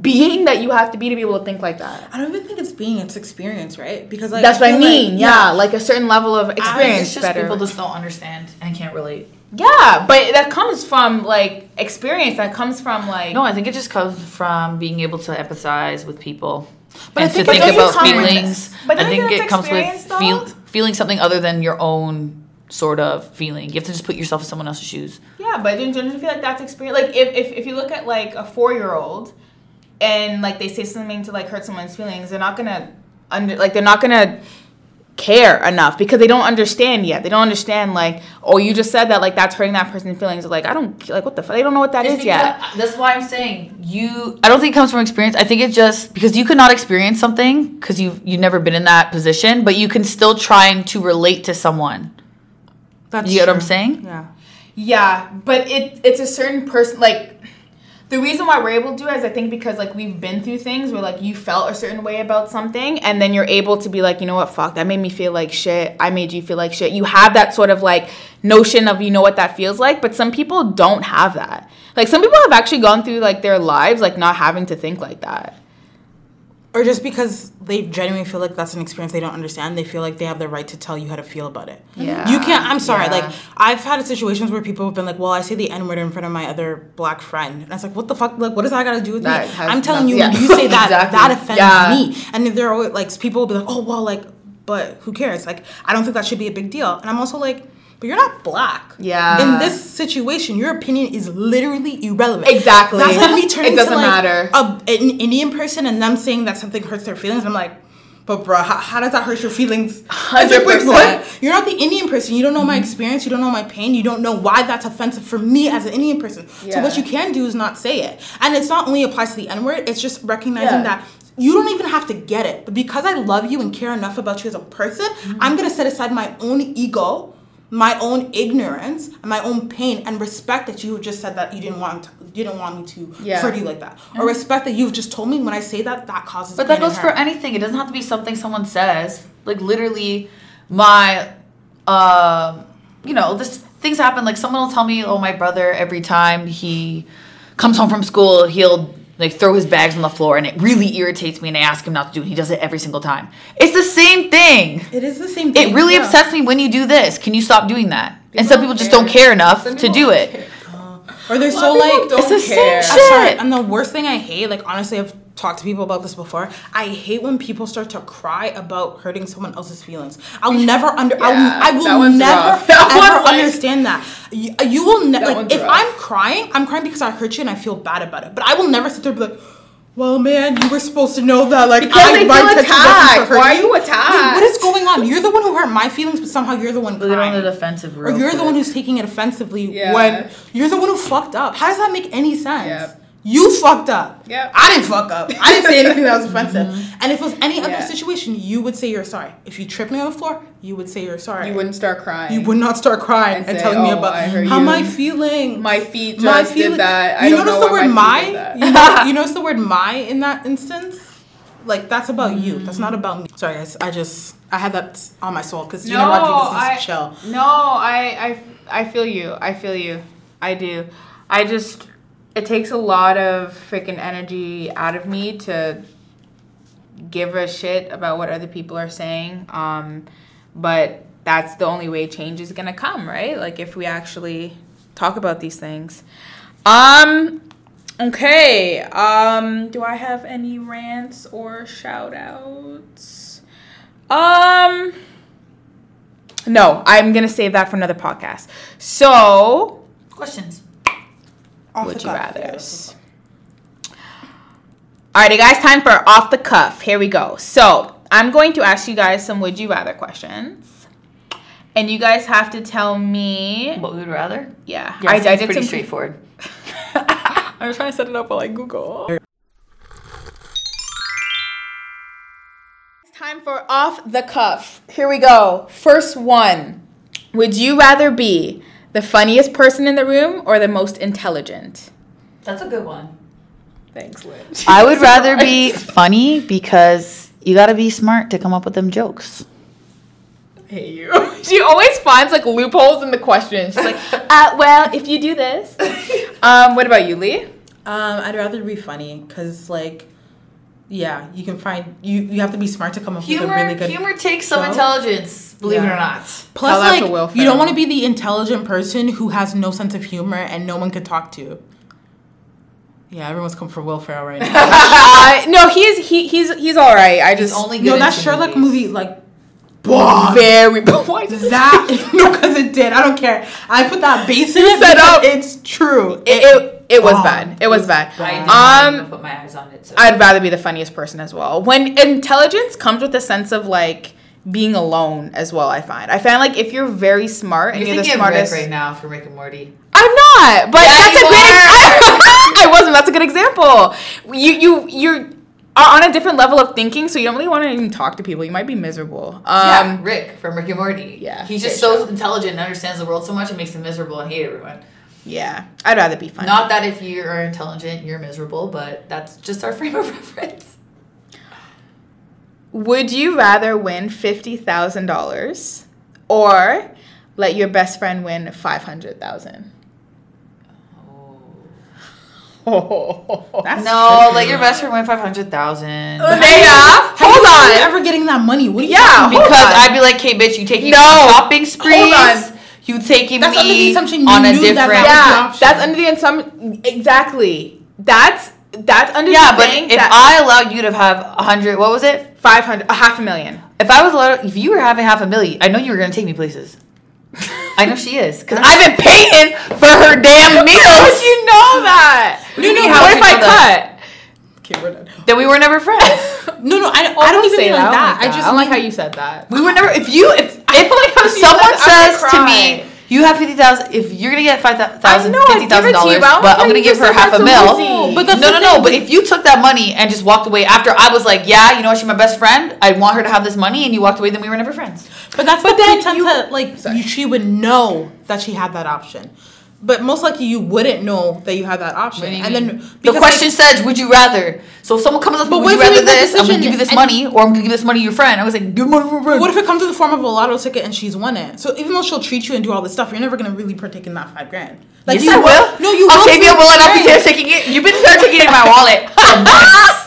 being that you have to be to be able to think like that. I don't even think it's being; it's experience, right? Because like That's what I feel like- mean. yeah. like a certain level of experience. It's just better. people just don't understand and can't relate. Yeah, but that comes from like experience. That comes from like No, I think it just comes from being able to empathize with people. But I and think to think about feelings. But I think think it comes with feel, feeling something other than your own sort of feeling. You have to just put yourself in someone else's shoes. yeah. But don't, don't you feel like that's experience? Like if, if if you look at like a four year old, and like they say something to like hurt someone's feelings, they're not gonna under like they're not gonna care enough because they don't understand yet. They don't understand like, oh, you just said that like that's hurting that person's feelings. Like I don't like what the fuck. They don't know what that It's is yet. because- That's why I'm saying you. I don't think it comes from experience. I think it's just because you could not experience something because you you've never been in that position, but you can still trying to relate to someone. That's You get what I'm saying? Yeah. Yeah, but it it's a certain person like the reason why we're able to do it is I think because like we've been through things where like you felt a certain way about something and then you're able to be like, you know what, fuck, that made me feel like shit. I made you feel like shit. You have that sort of like notion of you know what that feels like, but some people don't have that. Like some people have actually gone through like their lives like not having to think like that. Or just because they genuinely feel like that's an experience they don't understand, they feel like they have the right to tell you how to feel about it. Yeah. You can't, I'm sorry, Yeah. like, I've had situations where people have been like, well, I say the N word in front of my other black friend. And I was like, what the fuck? Like, what does that got to do with That me? I'm telling you, yeah. you say that, (laughs) Exactly. that offends Yeah. me. And if they're always, like, people will be like, oh, well, like, but who cares? Like, I don't think that should be a big deal. And I'm also like, but you're not black. Yeah. In this situation, your opinion is literally irrelevant. Exactly. That's like me turning It doesn't to like matter. a, an Indian person and them saying that something hurts their feelings. I'm like, but bruh, how, how does that hurt your feelings? It's like, wait, 100%. what? You're not the Indian person. You don't know my experience. You don't know my pain. You don't know why that's offensive for me as an Indian person. Yeah. So what you can do is not say it. And it's not only applies to the N word. It's just recognizing Yeah. that you don't even have to get it. But because I love you and care enough about you as a person, Mm-hmm. I'm gonna set aside my own ego. My own ignorance and my own pain, and respect that you just said that you didn't want you didn't want me to Yeah. refer you like that, or respect that you've just told me when I say that that causes. But that goes for anything. It doesn't have to be something someone says. Like literally, my, um, you know, this things happen. Like someone will tell me, "Oh, my brother every time he comes home from school, he'll like throw his bags on the floor, and it really irritates me. And I ask him not to do it. And he does it every single time. It's the same thing. It is the same thing. It really yeah. upsets me when you do this. Can you stop doing that? and some people don't just care. don't care enough Some to do it. care. Or they're A so lot of people like don't It's the same care. shit. I'm sorry. And the worst thing I hate, like honestly, I've talked to people about this before. I hate when people start to cry about hurting someone else's feelings. I'll (laughs) never under. Yeah, I'll, I will one's never rough. (laughs) That ever one's like- understand that. You, you will never. Like if rough. I'm crying, I'm crying because I hurt you and I feel bad about it. But I will never sit there and be like. Well, man, you were supposed to know that. Like, Because they feel intention wasn't to attacked. Why are you. you Wait, attacked? what is going on? You're the one who hurt my feelings, but somehow you're the one Put it on crying. the defensive. Or you're the one who's taking it offensively Yeah. when you're the one who fucked up. How does that make any sense? Yep. You fucked up. Yeah. I didn't fuck up. I didn't say anything that was offensive. Mm-hmm. And if it was any other Yeah. situation, you would say you're sorry. If you tripped me on the floor, you would say you're sorry. You wouldn't start crying. You would not start crying And and, say, telling me "Oh, about how I feeling. My feet My feeling- did that. I you notice know the word my my. You, know, (laughs) you notice the word my in that instance. Like that's about you. Mm. That's not about me. Sorry, guys. I just I had that on my soul because you no, to do I, chill. No, I, I, I feel you. I feel you. I do. I just, it takes a lot of freaking energy out of me to give a shit about what other people are saying. Um, but that's the only way change is gonna come, right? Like if we actually talk about these things. Um. Okay. Um. Do I have any rants or shout outs? Um. No, I'm gonna save that for another podcast. So, questions. Off would you rather? yes. Alrighty, guys, time for off the cuff. Here we go. So, I'm going to ask you guys some would you rather questions, and you guys have to tell me. What we would rather? Yeah, Yeah, I, I did pretty some. straightforward. (laughs) I was trying to set it up while I Google. It's time for off the cuff. Here we go. First one. Would you rather be the funniest person in the room or the most intelligent? That's a good one. Thanks, Liz. I would (laughs) rather be funny because you gotta be smart to come up with them jokes. hate you. (laughs) she always finds like loopholes in the questions. She's like, (laughs) uh, well, if you do this. Um, what about you, Lee? Um, I'd rather be funny because, like, yeah, you can find you. You have to be smart to come up with a really good. humor takes some show. intelligence, believe it or not. Plus, Tell that like, Will you don't want to be the intelligent person who has no sense of humor and no one can talk to. Yeah, everyone's come for Will Ferrell right now. (laughs) Uh, no, he's he he's he's all right. I He's just only good no, that Sherlock movies. movie, like, bombed. very. (laughs) Why does that (laughs) no, because it did. I don't care. I put that base in it. set up- It's true. it, it, it was bombed. bad. It was It bad. was I did bad. not Um, even put my eyes on it. So. I'd rather be the funniest person as well. When intelligence comes with a sense of like being alone as well. I find. I find like if you're very smart and You you are think the you're Rick smartest. right now for Rick and Morty? I'm not, but Yeah, that's a you great. (laughs) I wasn't. That's a good example. You you you are on a different level of thinking, so you don't really want to even talk to people. You might be miserable. yeah, Um, Rick from Rick and Morty. yeah, he's just very so intelligent and understands the world so much it makes him miserable and hate everyone. Yeah. I'd rather be funny. Not that if you are intelligent, you're miserable, but that's just our (laughs) frame of reference. Would you rather win fifty thousand dollars or let your best friend win five hundred thousand? (laughs) That's No, tricky. let your best friend win five hundred thousand. Uh, yeah. Hold on. ever getting that money? What are you Yeah. Because on. I'd be like, "Okay, bitch, you taking No. me on shopping sprees? on. You taking That's under the me assumption you on a different? that Yeah, that's under the assumption. Exactly. That's that's under yeah, the but if I allowed you to have a hundred, what was it? five hundred, a half a million. If I was allowed, if you were having half a million, I know you were gonna take me places. (laughs) I know she is, cause I've been paying for her damn meals. (laughs) How would you know that? What do you mean, What if I know cut? Okay, we're done. Then we were never friends. (laughs) No, no, I, don't- Oh, I don't even say mean like that. I I just don't like mean- how you said that. We were never. If you, if (laughs) if how she someone said says gonna me, you have fifty thousand. If you're gonna get five thousand, I know, I'd fifty give thousand it to you, dollars, but I don't but like I'm gonna give her half a mil. But no, no, no. But if you took that money and just walked away after I was like, yeah, you know what, she's my best friend. I want her to have this money, and you walked away, then we were never friends. But that's But the then pretense you- that like Sorry. you, she would know that she had that option. But most likely you wouldn't know that you had that option. What do you And then the because, question says, would you rather? So if someone comes up, But would what you if rather make that this? I'm gonna give you this money, or I'm gonna give this money to your friend. I was like, give money to your friend. what if it comes in the form of a lotto ticket and she's won it? So even though she'll treat you and do all this stuff, you're never gonna really partake in that five grand. Like, you yes, I will. No, you will. Octavia for will the not be grand. taking it. You've been taking it in my wallet (laughs) for months.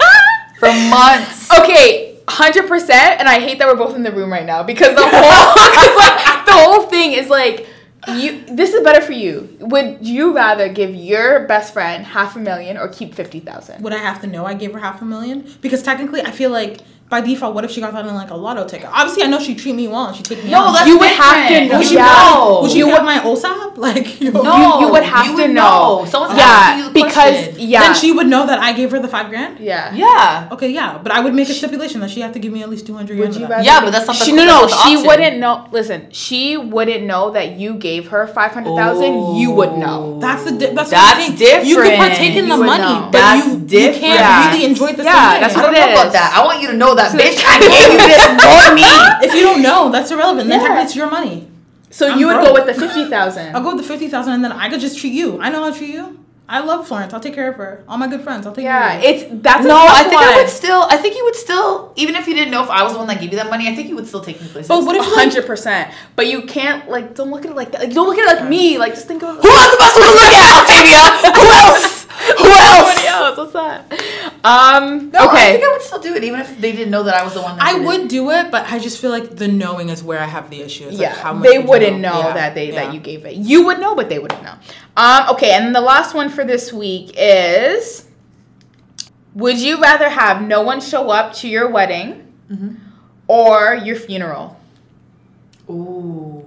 for months. Okay, hundred percent. And I hate that we're both in the room right now because the whole (laughs) 'cause, like, the whole thing is like you. This is better for you. Would you rather give your best friend half a million or keep fifty thousand? Would I have to know I gave her half a million? Because technically, I feel like by default, what if she got that in like a lotto ticket? Obviously, I know she'd treat me well and she'd take me No, out. that's You would have to know. Would she, Yeah. have, would she You have my OSAP? (laughs) Like, you know, No, you, you would have you to would know. know. Someone's yeah, you the because question. yeah, Then she would know that I gave her the five grand. yeah. Yeah. Okay, yeah, but I would make a stipulation that she had to give me at least two hundred. Would you rather? Yeah, but that's not the- she, no, no. the She option. wouldn't know. Listen, she wouldn't know that you gave her five hundred thousand. You would know. Oh. That's the di- that's, That's what I'm saying. You could partake in the money, but you, you can't really enjoy the Yeah, that's thing. I what don't know about that. I want you to know that, bitch. I gave you this money. (laughs) If you don't know, that's irrelevant. Then Yeah. it's your money. So I'm you would broke. go with the fifty thousand. (laughs) I'll go with the fifty thousand, and then I could just treat you. I know how to treat you. I love Florence. I'll take care of her. All my good friends. I'll take Yeah, care of you. it's that's No, I think I would still. I think you would still, even if you didn't know if I was the one that gave you that money. I think you would still take me places. But what if hundred percent. But you can't like don't look at it like that. Like don't look at it like me. Like just think of who else am I supposed to look at, Octavia? Who else? Who (laughs) else? What's that? Um. No, I think I would still do it, even if they didn't know that I was the one. that I did it. would do it, but I just feel like the knowing is where I have the issue. It's yeah, like how much they would wouldn't know, Yeah, that they yeah. that you gave it. You would know, but they wouldn't know. Um. Okay, and the last one for this week is: Would you rather have no one show up to your wedding Mm-hmm. or your funeral? Ooh.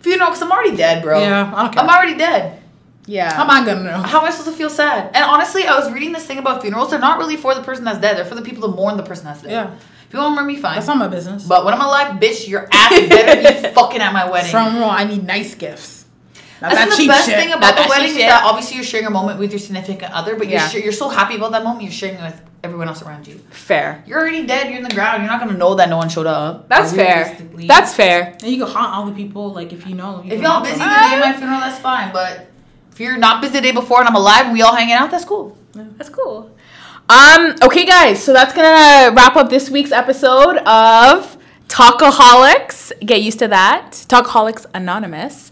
Funeral, because I'm already dead, bro. Yeah, I don't care. I'm already dead. Yeah. How am I gonna know? How am I supposed to feel sad? And honestly, I was reading this thing about funerals. They're not really for the person that's dead. They're for the people to mourn the person that's dead. Yeah. If you want to mourn me, fine. That's not my business. but when I'm alive, bitch, your ass better be (laughs) fucking at my wedding. From all, I need nice gifts. Not That's that the best shit. thing about that the wedding cheap is that obviously you're sharing a moment with your significant other, but you're Yeah. sure, you're so happy about that moment, you're sharing it with everyone else around you. fair. You're already dead. You're in the ground. You're not gonna know that no one showed up. That's fair. That's fair. and you can haunt all the people, like if you know. You If can y'all haunt busy them. the day of my funeral, that's fine. But if you're not busy the day before and I'm alive and we all hanging out, that's cool. That's cool. Um, okay, guys, so that's gonna wrap up this week's episode of Talkaholics. Get used to that. Talkaholics Anonymous.